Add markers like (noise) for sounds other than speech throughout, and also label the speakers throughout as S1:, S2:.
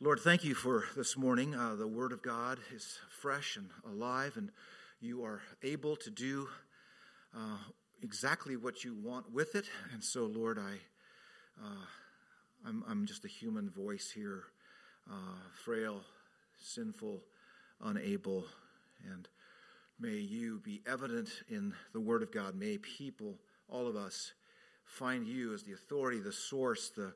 S1: Lord, thank you for this morning. Uh, the Word of God is fresh and alive, and you are able to do uh, exactly what you want with it. And so, Lord, I, uh, I'm, I'm, just a human voice here, uh, frail, sinful, unable, and may you be evident in the Word of God. May people, all of us, find you as the authority, the source, the,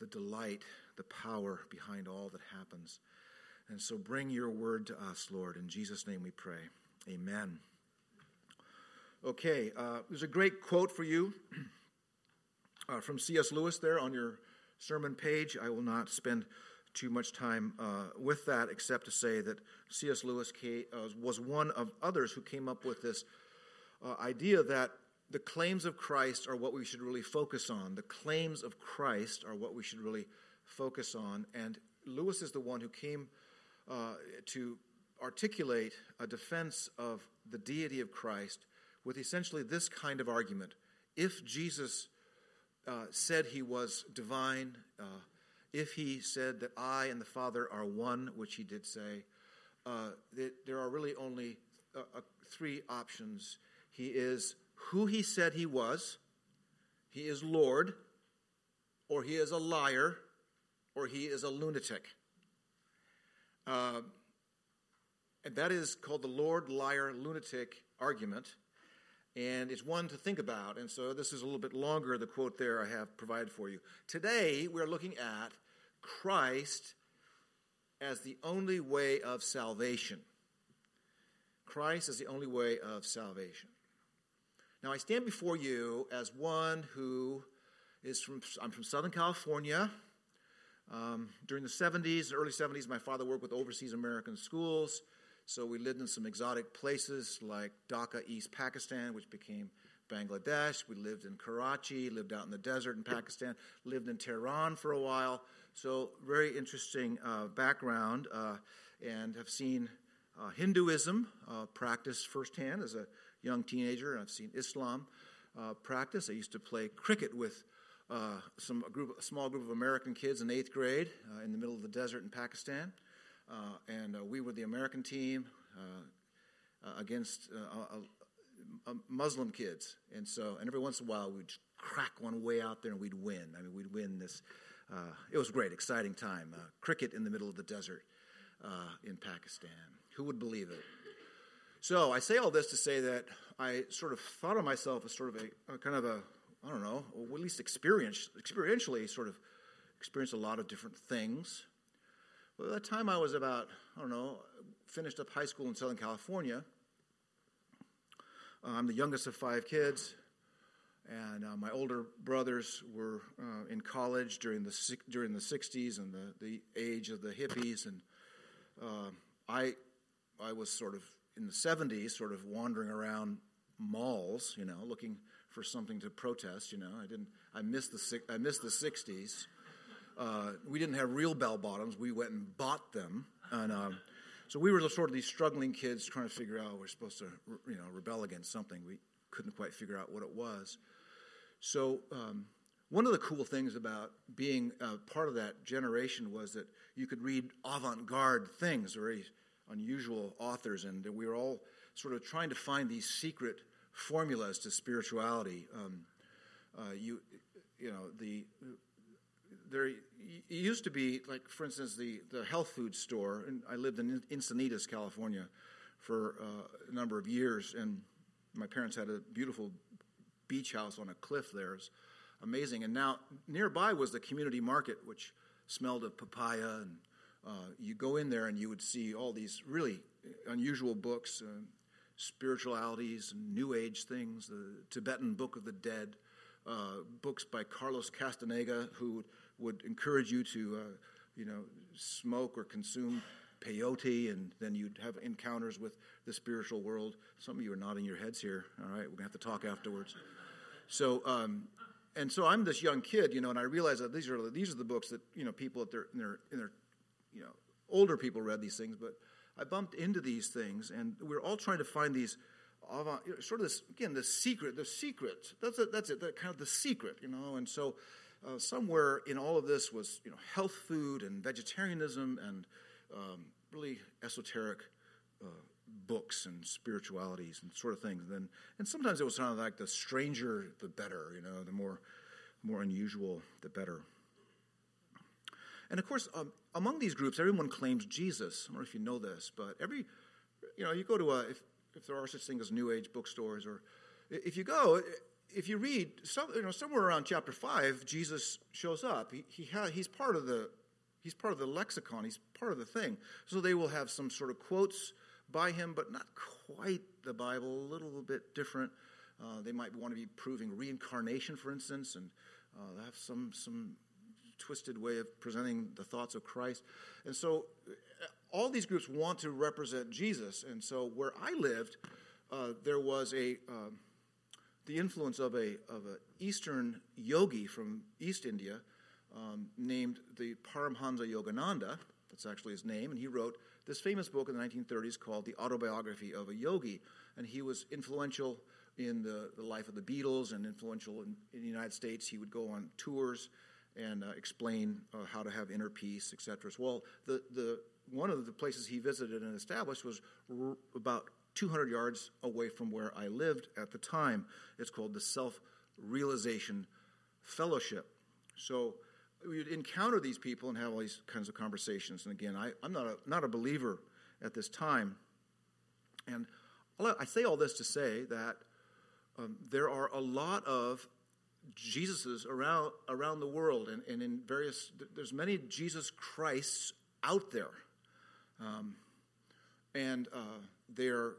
S1: the delight the power behind all that happens. And so bring your word to us, Lord. In Jesus' name we pray. Amen. Okay, uh, there's a great quote for you (clears throat) uh, from C.S. Lewis there on your sermon page. I will not spend too much time uh, with that except to say that C.S. Lewis uh, was one of others who came up with this uh, idea that the claims of Christ are what we should really focus on. The claims of Christ are what we should really focus on. And Lewis is the one who came uh, to articulate a defense of the deity of Christ with essentially this kind of argument. If Jesus uh, said he was divine, uh, if he said that I and the Father are one, which he did say, uh, there are really only uh, uh, three options. He is who he said he was, he is Lord, or he is a liar, or he is a lunatic. Uh, and that is called the Lord, liar, lunatic argument. And it's one to think about. And so this is a little bit longer, the quote there I have provided for you. Today, we're looking at Christ as the only way of salvation. Christ is the only way of salvation. Now, I stand before you as one who is from, I'm from Southern California. Um, during the 70s, early 70s, my father worked with overseas American schools. So we lived in some exotic places like Dhaka, East Pakistan, which became Bangladesh. We lived in Karachi, lived out in the desert in Pakistan, lived in Tehran for a while. So, very interesting uh, background, uh, and have seen uh, Hinduism uh, practiced firsthand as a young teenager. I've seen Islam uh, practice. I used to play cricket with uh, some a group, a small group of American kids in eighth grade uh, in the middle of the desert in Pakistan, uh, and uh, we were the American team against Muslim kids, and so and every once in a while we'd crack one way out there and we'd win. I mean, we'd win this. it was great, exciting time. cricket in the middle of the desert in Pakistan. Who would believe it? So I say all this to say that I sort of thought of myself as sort of a, a kind of a I don't know, or at least experience, experientially sort of experienced a lot of different things. Well, by the time I was about, I don't know, finished up high school in Southern California, uh, I'm the youngest of five kids, and uh, my older brothers were uh, in college during the during the '60s and the, the age of the hippies, and uh, I I was sort of in the '70s, sort of wandering around malls, you know, looking for something to protest. You know, I didn't. I missed the I missed the '60s. Uh, we didn't have real bell bottoms. We went and bought them, and um, so we were sort of these struggling kids trying to figure out we're supposed to, you know, rebel against something. We couldn't quite figure out what it was. So um, one of the cool things about being part of that generation was that you could read avant-garde things, very unusual authors, and we were all sort of trying to find these secret formulas to spirituality. Um, uh, you, you know, the there used to be like, for instance, the the health food store. And I lived in Encinitas, California, for uh, a number of years, and my parents had a beautiful beach house on a cliff there. It's amazing. And now nearby was the community market, which smelled of papaya and uh, you go in there and you would see all these really unusual books, uh, spiritualities and New Age things, the Tibetan Book of the Dead, uh, books by Carlos Castaneda, who would encourage you to, uh, you know, smoke or consume peyote, and then you'd have encounters with the spiritual world. Some of you are nodding your heads here. All right, we're gonna have to talk afterwards. So, um, and so I'm this young kid, you know, and I realize that these are these are the books that you know people at their in their in their you know older people read these things, but I bumped into these things, and we're all trying to find these sort of this again the secret, the secret. That's it. That's it. That kind of the secret, you know. And so uh, somewhere in all of this was you know health food and vegetarianism and um, really esoteric uh, books and spiritualities and sort of things. And then and sometimes it was kind of like the stranger the better, you know, the more more unusual the better. And of course, um, among these groups, everyone claims Jesus. I don't know if you know this, but every you know you go to a if, if there are such things as New Age bookstores or if you go if you read, some, you know, somewhere around chapter five, Jesus shows up. He, he ha, he's part of the he's part of the lexicon. He's part of the thing. So they will have some sort of quotes by him, but not quite the Bible. A little bit different. Uh, they might want to be proving reincarnation, for instance, and uh, have some some twisted way of presenting the thoughts of Christ. And so, uh, all these groups want to represent Jesus. And so, where I lived, uh, there was a um, the influence of a of an Eastern yogi from East India um, named the Paramhansa Yogananda. That's actually his name, and he wrote this famous book in the 1930s called The Autobiography of a Yogi. And he was influential in the, the life of the Beatles and influential in, in the United States. He would go on tours and uh, explain uh, how to have inner peace, etc. Well, the, the, one of the places he visited and established was r- about 200 yards away from where I lived at the time. It's called the Self Realization Fellowship. So we'd encounter these people and have all these kinds of conversations. And again, I, am not a, not a believer at this time. And I say all this to say that um, there are a lot of Jesuses around around the world, and, and in various. There's many Jesus Christs out there, um, and uh, they're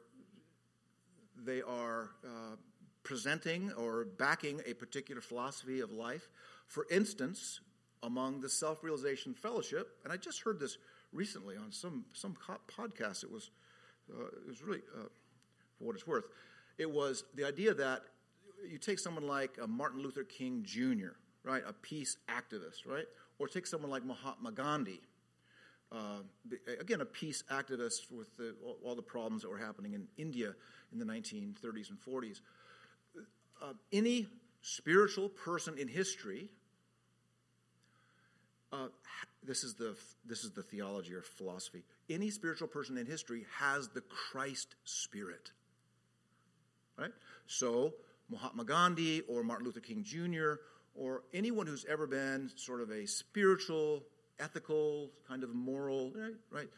S1: they are uh, presenting or backing a particular philosophy of life. For instance, among the Self Realization Fellowship, and I just heard this recently on some some podcast. It was uh, it was really uh, for what it's worth. It was the idea that you take someone like uh, Martin Luther King Jr., right, a peace activist, right, or take someone like Mahatma Gandhi, uh, again, a peace activist with the, all the problems that were happening in India in the 1930s and 40s. Uh, any spiritual person in history, uh, this is the this is the theology or philosophy. Any spiritual person in history has the Christ spirit, right? So Mahatma Gandhi or Martin Luther King Jr. or anyone who's ever been sort of a spiritual ethical, kind of moral, right? right?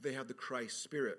S1: They have the Christ spirit.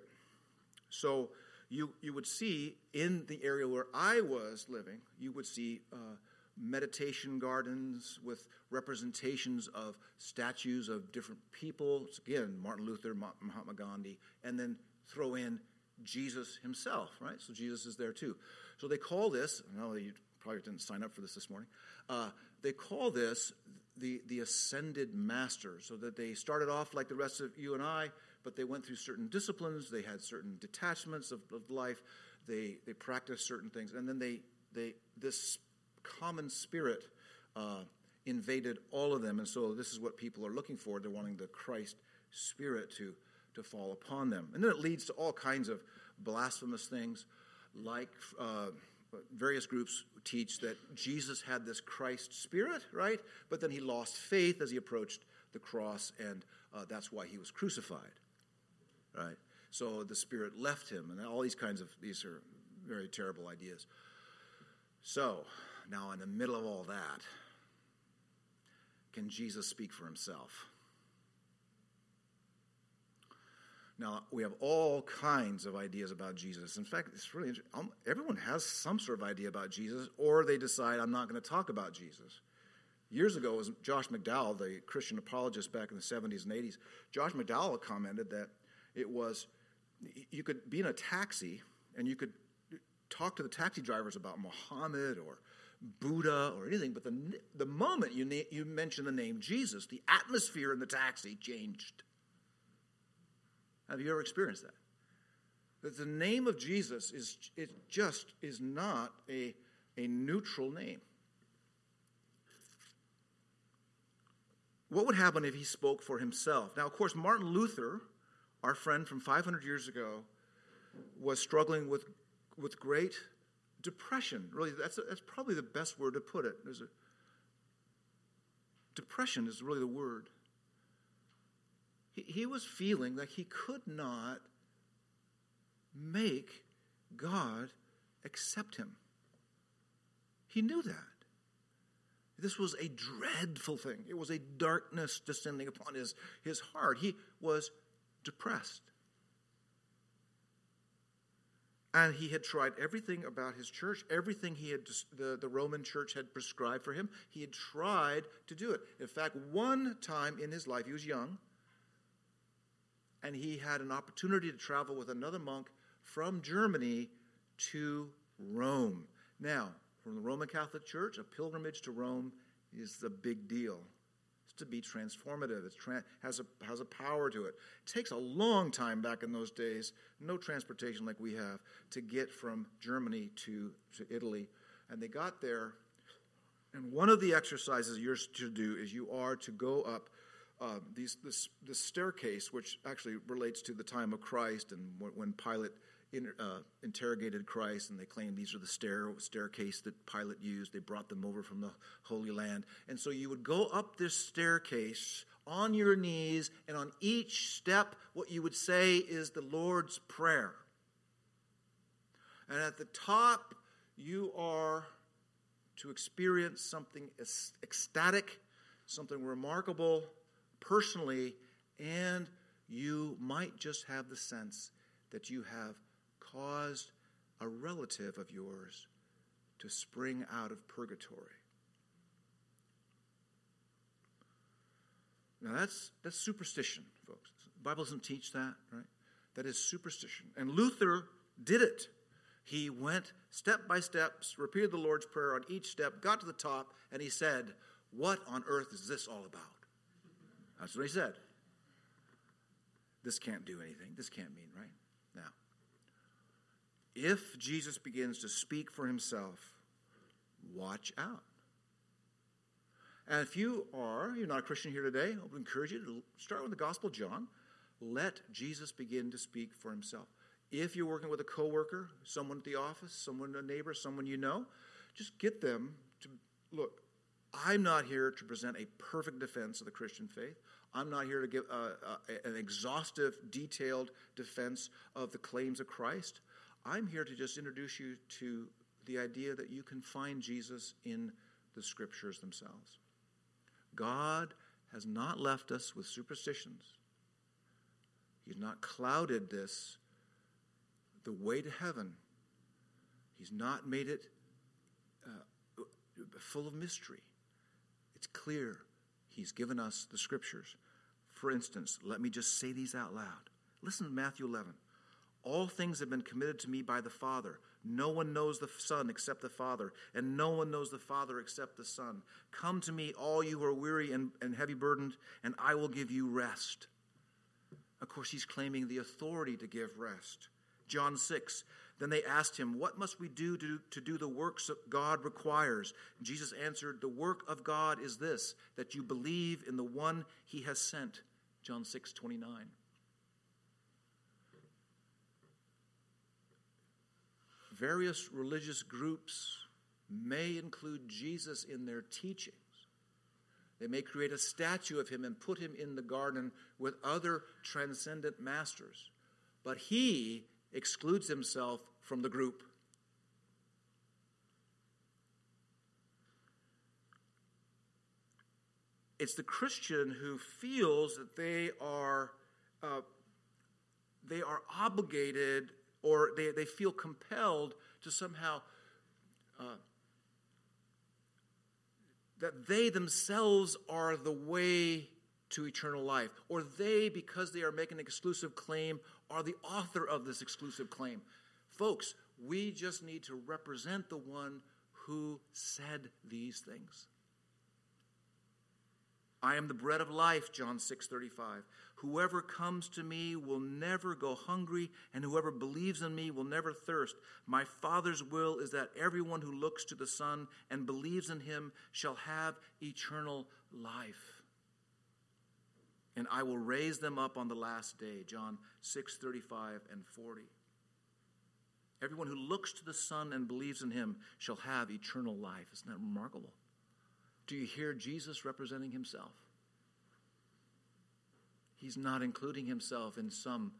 S1: So you, you would see in the area where I was living, you would see uh, meditation gardens with representations of statues of different people. It's again, Martin Luther, Mahatma Gandhi, and then throw in Jesus himself, right? So Jesus is there too. So they call this, know you probably didn't sign up for this this morning, uh, they call this the, the ascended master, so that they started off like the rest of you and I, but they went through certain disciplines, they had certain detachments of, of life, they, they practiced certain things, and then they, they this common spirit uh, invaded all of them. And so this is what people are looking for. They're wanting the Christ spirit to, to fall upon them. And then it leads to all kinds of blasphemous things like. Uh, various groups teach that Jesus had this Christ spirit, right? But then he lost faith as he approached the cross, and uh, that's why he was crucified, right? So the spirit left him, and all these kinds of these are very terrible ideas. So now, in the middle of all that, can Jesus speak for himself? Now, we have all kinds of ideas about Jesus. In fact, it's really. Um, everyone has some sort of idea about Jesus, or they decide, I'm not going to talk about Jesus. Years ago, it was Josh McDowell, the Christian apologist back in the 70s and 80s. Josh McDowell commented that it was, you could be in a taxi and you could talk to the taxi drivers about Muhammad or Buddha or anything, but the, the moment you, na- you mention the name Jesus, the atmosphere in the taxi changed. Have you ever experienced that? That the name of Jesus is it just is not a, a neutral name. What would happen if he spoke for himself? Now, of course, Martin Luther, our friend from 500 years ago, was struggling with, with great depression. Really, that's, a, that's probably the best word to put it. A, depression is really the word. He, was feeling like he could not make God accept him. He knew that. This was a dreadful thing. It was a darkness descending upon his, his heart. He was depressed. And he had tried everything about his church, everything he had the, the Roman church had prescribed for him. He had tried to do it. In fact, one time in his life, he was young, and he had an opportunity to travel with another monk from Germany to Rome. Now, from the Roman Catholic Church, a pilgrimage to Rome is a big deal. It's to be transformative. It tra- has, a, has a power to it. It takes a long time back in those days, no transportation like we have, to get from Germany to, to Italy. And they got there, and one of the exercises you're to do is you are to go up uh, these, this, this staircase, which actually relates to the time of Christ and when Pilate uh, interrogated Christ, and they claimed these are the stair, staircase that Pilate used. They brought them over from the Holy Land. And so you would go up this staircase on your knees, and on each step, what you would say is the Lord's Prayer. And at the top, you are to experience something ecstatic, something remarkable personally, and you might just have the sense that you have caused a relative of yours to spring out of purgatory. Now that's that's superstition, folks. The Bible doesn't teach that, right? That is superstition. And Luther did it. He went step by step, repeated the Lord's Prayer on each step, got to the top, and he said, What on earth is this all about? That's what he said. This can't do anything. This can't mean, right? Now, if Jesus begins to speak for himself, watch out. And if you are, you're not a Christian here today, I would encourage you to start with the Gospel John. Let Jesus begin to speak for himself. If you're working with a coworker, someone at the office, someone, a neighbor, someone you know, just get them to look. I'm not here to present a perfect defense of the Christian faith. I'm not here to give uh, uh, an exhaustive, detailed defense of the claims of Christ. I'm here to just introduce you to the idea that you can find Jesus in the scriptures themselves. God has not left us with superstitions. He's not clouded this, the way to heaven. He's not made it uh, full of mystery. It's clear. He's given us the scriptures. For instance, let me just say these out loud. Listen to Matthew 11. All things have been committed to me by the Father. No one knows the Son except the Father, and no one knows the Father except the Son. Come to me, all you who are weary and, and heavy burdened, and I will give you rest. Of course, he's claiming the authority to give rest. John 6. Then they asked him, What must we do to, to do the works that God requires? And Jesus answered, The work of God is this, that you believe in the one he has sent. John 6 29. various religious groups may include Jesus in their teachings. They may create a statue of him and put him in the garden with other transcendent masters. But he excludes himself from the group. It's the Christian who feels that they are, uh, they are obligated or they, they feel compelled to somehow uh, that they themselves are the way to eternal life, or they, because they are making an exclusive claim, are the author of this exclusive claim. Folks, we just need to represent the one who said these things. I am the bread of life, John 6:35. Whoever comes to me will never go hungry, and whoever believes in me will never thirst. My Father's will is that everyone who looks to the Son and believes in him shall have eternal life. And I will raise them up on the last day. John 6 35 and 40. Everyone who looks to the Son and believes in him shall have eternal life. Isn't that remarkable? Do you hear Jesus representing himself? He's not including himself in some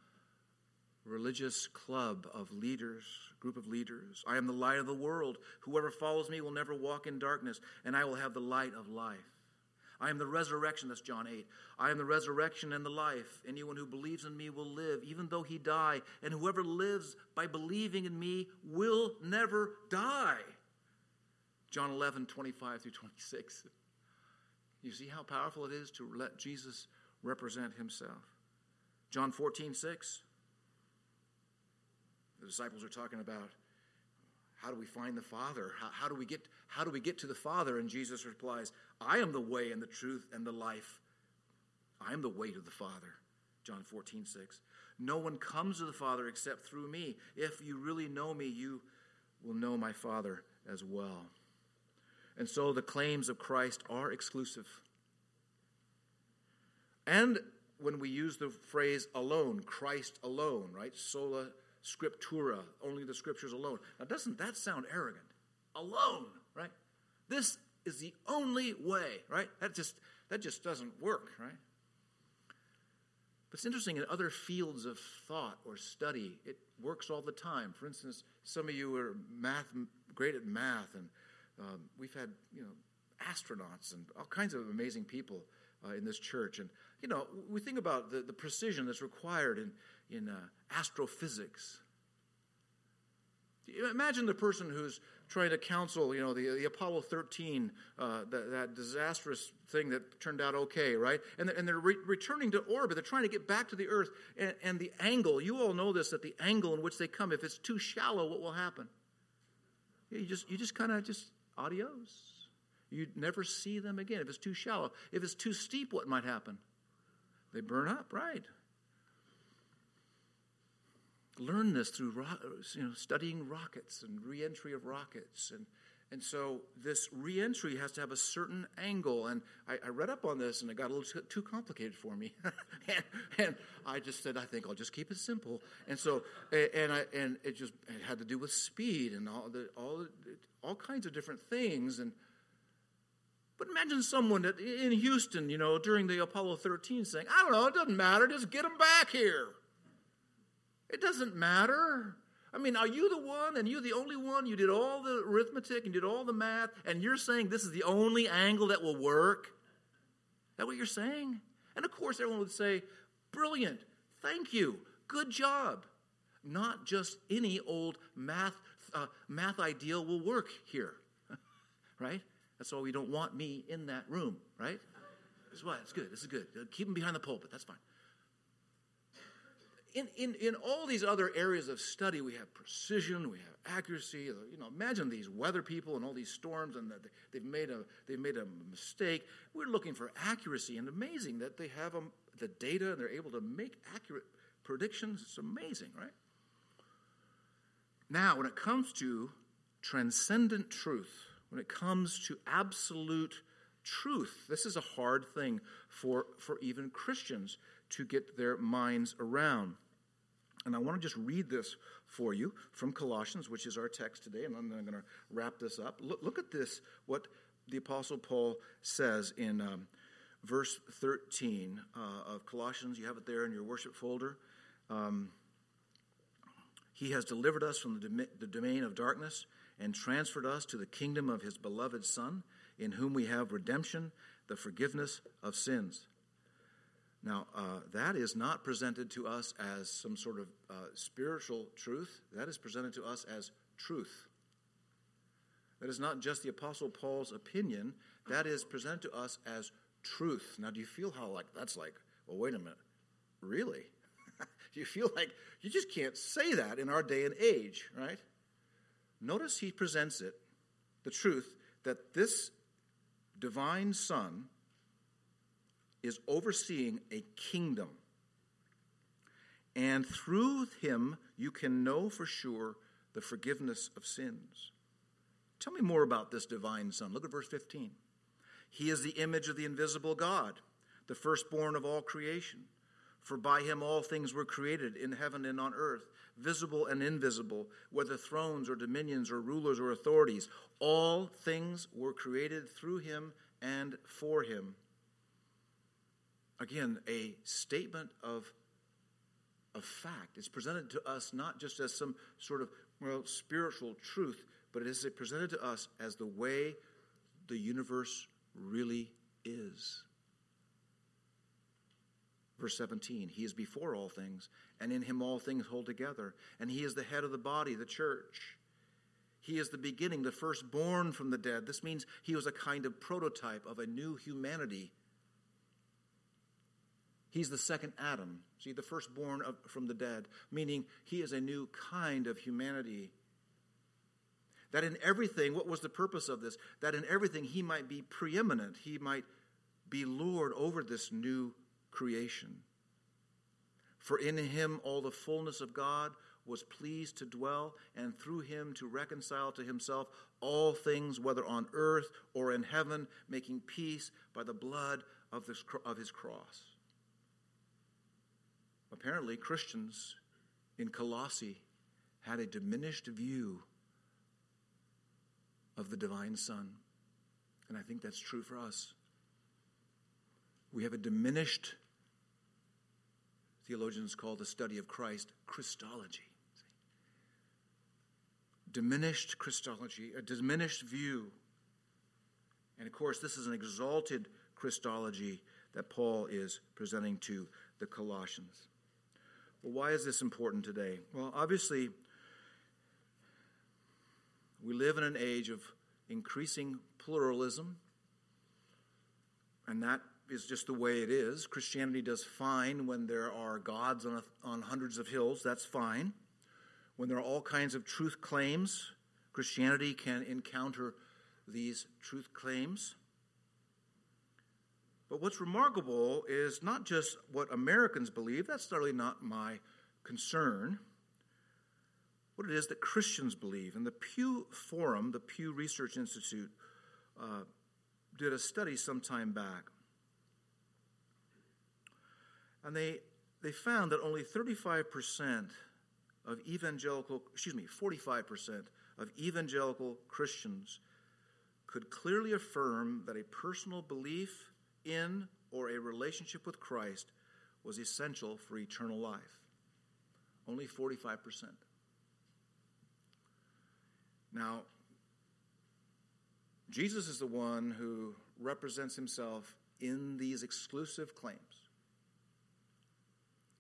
S1: religious club of leaders, group of leaders. I am the light of the world. Whoever follows me will never walk in darkness, and I will have the light of life. I am the resurrection, that's John 8. I am the resurrection and the life. Anyone who believes in me will live, even though he die, and whoever lives by believing in me will never die. John 11, 25 through 26. You see how powerful it is to let Jesus represent himself. John 14, 6. The disciples are talking about how do we find the Father? How, how, do we get, how do we get to the Father? And Jesus replies, I am the way and the truth and the life. I am the way to the Father. John 14, 6. No one comes to the Father except through me. If you really know me, you will know my Father as well. And so the claims of Christ are exclusive. And when we use the phrase alone, Christ alone, right? Sola scriptura, only the scriptures alone. Now, doesn't that sound arrogant? Alone, right? This is the only way, right? That just that just doesn't work, right? But it's interesting in other fields of thought or study, it works all the time. For instance, some of you are math great at math, and um, we've had you know astronauts and all kinds of amazing people uh, in this church. And you know, we think about the, the precision that's required in in uh, astrophysics. Imagine the person who's trying to counsel, you know, the, the Apollo 13, uh, that, that, disastrous thing that turned out okay, right? And, and they're re- returning to orbit. They're trying to get back to the Earth. And, and the angle, you all know this, that the angle in which they come, if it's too shallow, what will happen? You just, you just kind of just adios. You never see them again if it's too shallow. If it's too steep, what might happen? They burn up, right? Learn this through you know, studying rockets and reentry of rockets. And, and so this reentry has to have a certain angle. And I, I read up on this and it got a little too complicated for me. (laughs) and, and, I just said, I think I'll just keep it simple. And so, and, I, and it just it had to do with speed and all, the, all, all kinds of different things. And, but imagine someone in Houston, you know, during the Apollo 13 saying, I don't know, it doesn't matter, just get them back here. It doesn't matter. I mean, are you the one and you're the only one? You did all the arithmetic and did all the math, and you're saying this is the only angle that will work? Is that what you're saying? And of course, everyone would say, Brilliant. Thank you. Good job. Not just any old math, uh, math ideal will work here, (laughs) right? That's why we don't want me in that room, right? That's why it's good. This is good. Keep him behind the pulpit. That's fine in, in, in all these other areas of study, we have precision, we have accuracy. Uh, you know, imagine these weather people and all these storms, and that they've made a they've made a mistake. We're looking for accuracy, and amazing that they have a, the data and they're able to make accurate predictions. It's amazing, right? Now, when it comes to transcendent truth, when it comes to absolute truth, this is a hard thing for, for even Christians to get their minds around. And I want to just read this for you from Colossians, which is our text today, and I'm going to wrap this up. Look, look at this, what the Apostle Paul says in um, verse 13 uh, of Colossians. You have it there in your worship folder. Um, he has delivered us from the, the domain of darkness and transferred us to the kingdom of his beloved Son, in whom we have redemption, the forgiveness of sins. Now, uh, that is not presented to us as some sort of uh, spiritual truth. That is presented to us as truth. That is not just the Apostle Paul's opinion. That is presented to us as truth. Now, do you feel how like that's like? Well, wait a minute. Really? do (laughs) you feel like you just can't say that in our day and age, right? Notice he presents it, the truth that this divine Son is overseeing a kingdom. And through him, you can know for sure the forgiveness of sins. Tell me more about this divine Son. Look at verse 15. He is the image of the invisible God, the firstborn of all creation. For by him all things were created in heaven and on earth, visible and invisible, whether thrones or dominions or rulers or authorities. All things were created through him and for him. Again, a statement of, of fact. It's presented to us not just as some sort of well, spiritual truth, but it is presented to us as the way the universe really is. Verse 17, He is before all things, and in Him all things hold together. And He is the head of the body, the church. He is the beginning, the firstborn from the dead. This means He was a kind of prototype of a new humanity. He's the second Adam, see, the firstborn of, from the dead, meaning He is a new kind of humanity. That in everything, what was the purpose of this? That in everything He might be preeminent, He might be Lord over this new creation. For in him all the fullness of God was pleased to dwell, and through him to reconcile to himself all things, whether on earth or in heaven, making peace by the blood of, this, of his cross. Apparently, Christians in Colossae had a diminished view of the divine Son. And I think that's true for us. We have a diminished theologians call the study of Christ Christology. Diminished Christology, a diminished view. And of course, this is an exalted Christology that Paul is presenting to the Colossians. Well, why is this important today? Well, obviously, we live in an age of increasing pluralism, and that is just the way it is. Christianity does fine when there are gods on, a, on hundreds of hills, that's fine. When there are all kinds of truth claims, Christianity can encounter these truth claims. But what's remarkable is not just what Americans believe, that's really not my concern. What it is that Christians believe. And the Pew Forum, the Pew Research Institute, uh, did a study some time back and they, they found that only 35% of evangelical, excuse me, 45% of evangelical Christians could clearly affirm that a personal belief in or a relationship with Christ was essential for eternal life. Only 45%. Now, Jesus is the one who represents himself in these exclusive claims.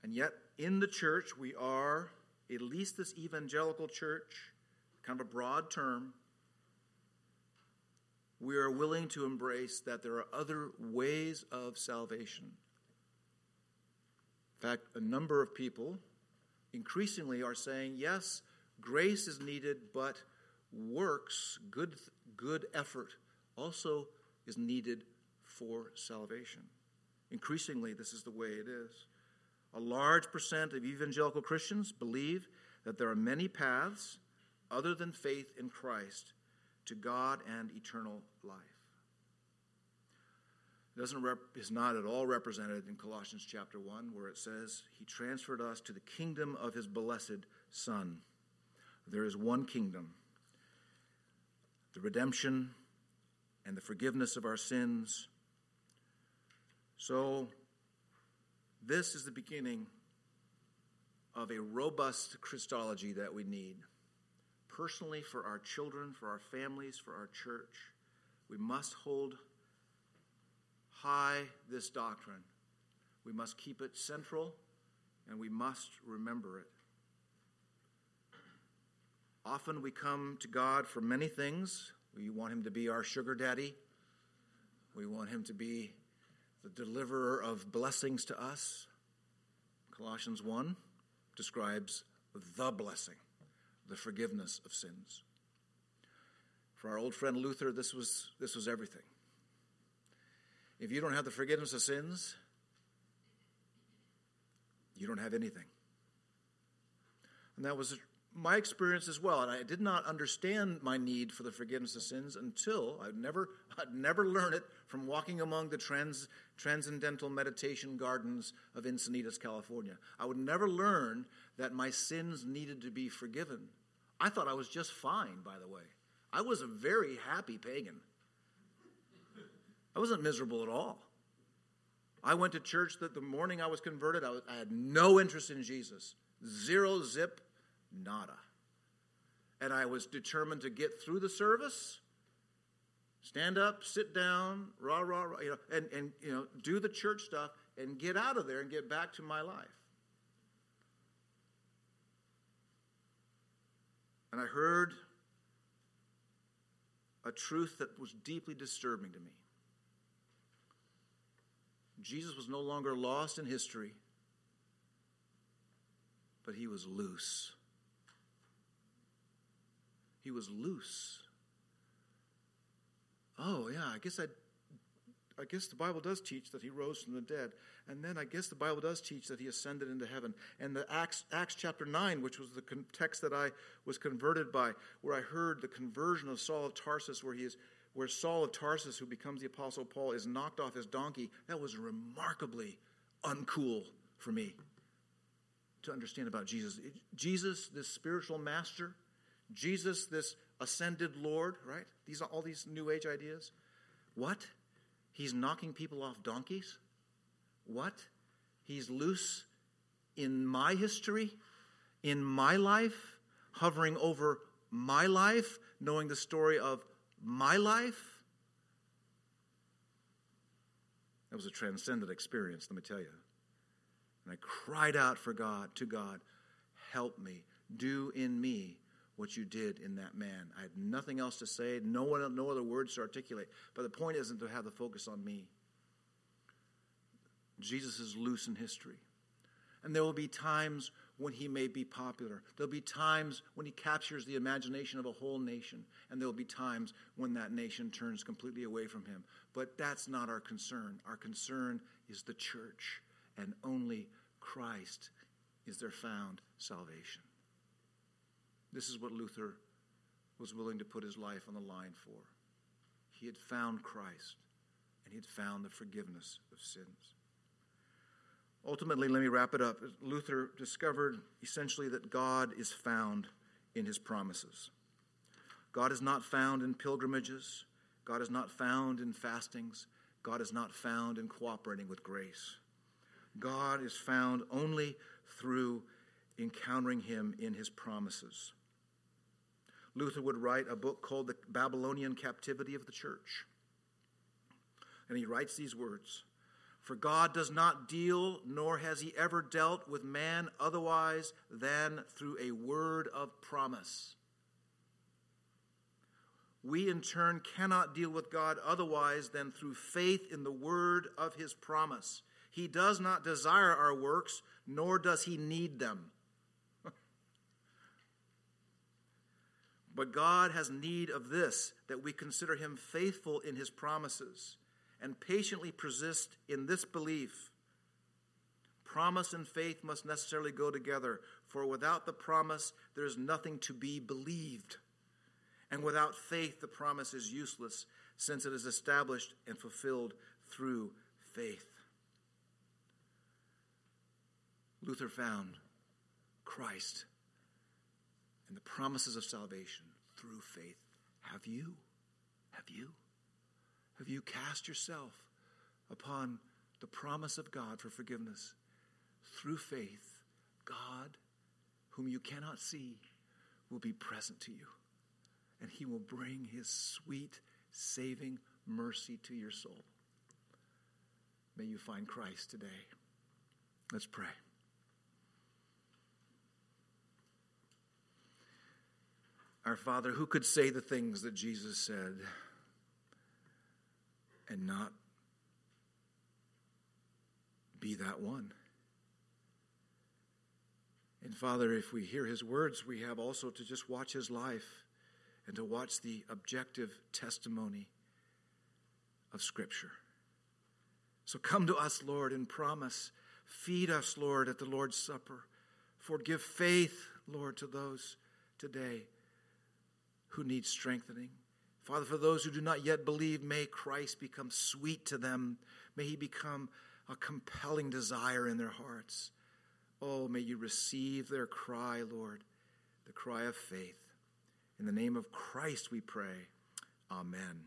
S1: And yet, in the church, we are, at least this evangelical church, kind of a broad term, we are willing to embrace that there are other ways of salvation. In fact, a number of people increasingly are saying, yes, grace is needed, but works, good, good effort, also is needed for salvation. Increasingly, this is the way it is. A large percent of evangelical Christians believe that there are many paths other than faith in Christ to God and eternal life. It doesn't rep- is not at all represented in Colossians chapter 1, where it says, He transferred us to the kingdom of His blessed Son. There is one kingdom. The redemption and the forgiveness of our sins. So, this is the beginning of a robust Christology that we need. Personally, for our children, for our families, for our church, we must hold high this doctrine. We must keep it central, and we must remember it. Often we come to God for many things. We want Him to be our sugar daddy. We want Him to be the deliverer of blessings to us. Colossians 1 describes the blessing, the forgiveness of sins. For our old friend Luther, this was, this was everything. If you don't have the forgiveness of sins, you don't have anything. And that was my experience as well. And I did not understand my need for the forgiveness of sins until I'd never, I'd never learned it from walking among the trans, transcendental meditation gardens of Encinitas, California. I would never learn that my sins needed to be forgiven. I thought I was just fine, by the way. I was a very happy pagan. I wasn't miserable at all. I went to church that the morning I was converted, I, was, I had no interest in Jesus. Zero, zip, nada. And I was determined to get through the service, stand up, sit down, rah, rah, rah, you know, and, and you know, do the church stuff and get out of there and get back to my life. And I heard a truth that was deeply disturbing to me. Jesus was no longer lost in history, but he was loose. He was loose. Oh, yeah, I guess I I guess the Bible does teach that he rose from the dead. And then I guess the Bible does teach that he ascended into heaven. And the Acts, Acts chapter 9, which was the text that I was converted by, where I heard the conversion of Saul of Tarsus, where he is where Saul of Tarsus, who becomes the Apostle Paul, is knocked off his donkey, that was remarkably uncool for me to understand about Jesus. Jesus, this spiritual master, Jesus, this ascended Lord, right? These are all these new age ideas. What? He's knocking people off donkeys? What? He's loose in my history, in my life, hovering over my life, knowing the story of my life. That was a transcendent experience, let me tell you. And I cried out for God, to God, help me, do in me what you did in that man. I had nothing else to say, no one, no other words to articulate. But the point isn't to have the focus on me. Jesus is loose in history. And there will be times when he may be popular. There'll be times when he captures the imagination of a whole nation, and there'll be times when that nation turns completely away from him. But that's not our concern. Our concern is the church, and only Christ is there found salvation. This is what Luther was willing to put his life on the line for. He had found Christ, and he had found the forgiveness of sins. Ultimately, let me wrap it up. Luther discovered essentially that God is found in his promises. God is not found in pilgrimages. God is not found in fastings. God is not found in cooperating with grace. God is found only through encountering him in his promises. Luther would write a book called The Babylonian Captivity of the Church. And he writes these words for God does not deal, nor has he ever dealt with man otherwise than through a word of promise. We, in turn, cannot deal with God otherwise than through faith in the word of his promise. He does not desire our works, nor does he need them. (laughs) but God has need of this, that we consider him faithful in his promises and patiently persist in this belief. Promise and faith must necessarily go together, for without the promise, there is nothing to be believed. And without faith, the promise is useless, since it is established and fulfilled through faith. Luther found Christ and the promises of salvation through faith. Have you? Have you? Have you cast yourself upon the promise of God for forgiveness? Through faith, God, whom you cannot see, will be present to you. And he will bring his sweet, saving mercy to your soul. May you find Christ today. Let's pray. Our Father, who could say the things that Jesus said? And not be that one. And Father, if we hear his words, we have also to just watch his life and to watch the objective testimony of Scripture. So come to us, Lord, and promise. Feed us, Lord, at the Lord's Supper. Forgive faith, Lord, to those today who need strengthening. Father, for those who do not yet believe, may Christ become sweet to them. May he become a compelling desire in their hearts. Oh, may you receive their cry, Lord, the cry of faith. In the name of Christ we pray. Amen.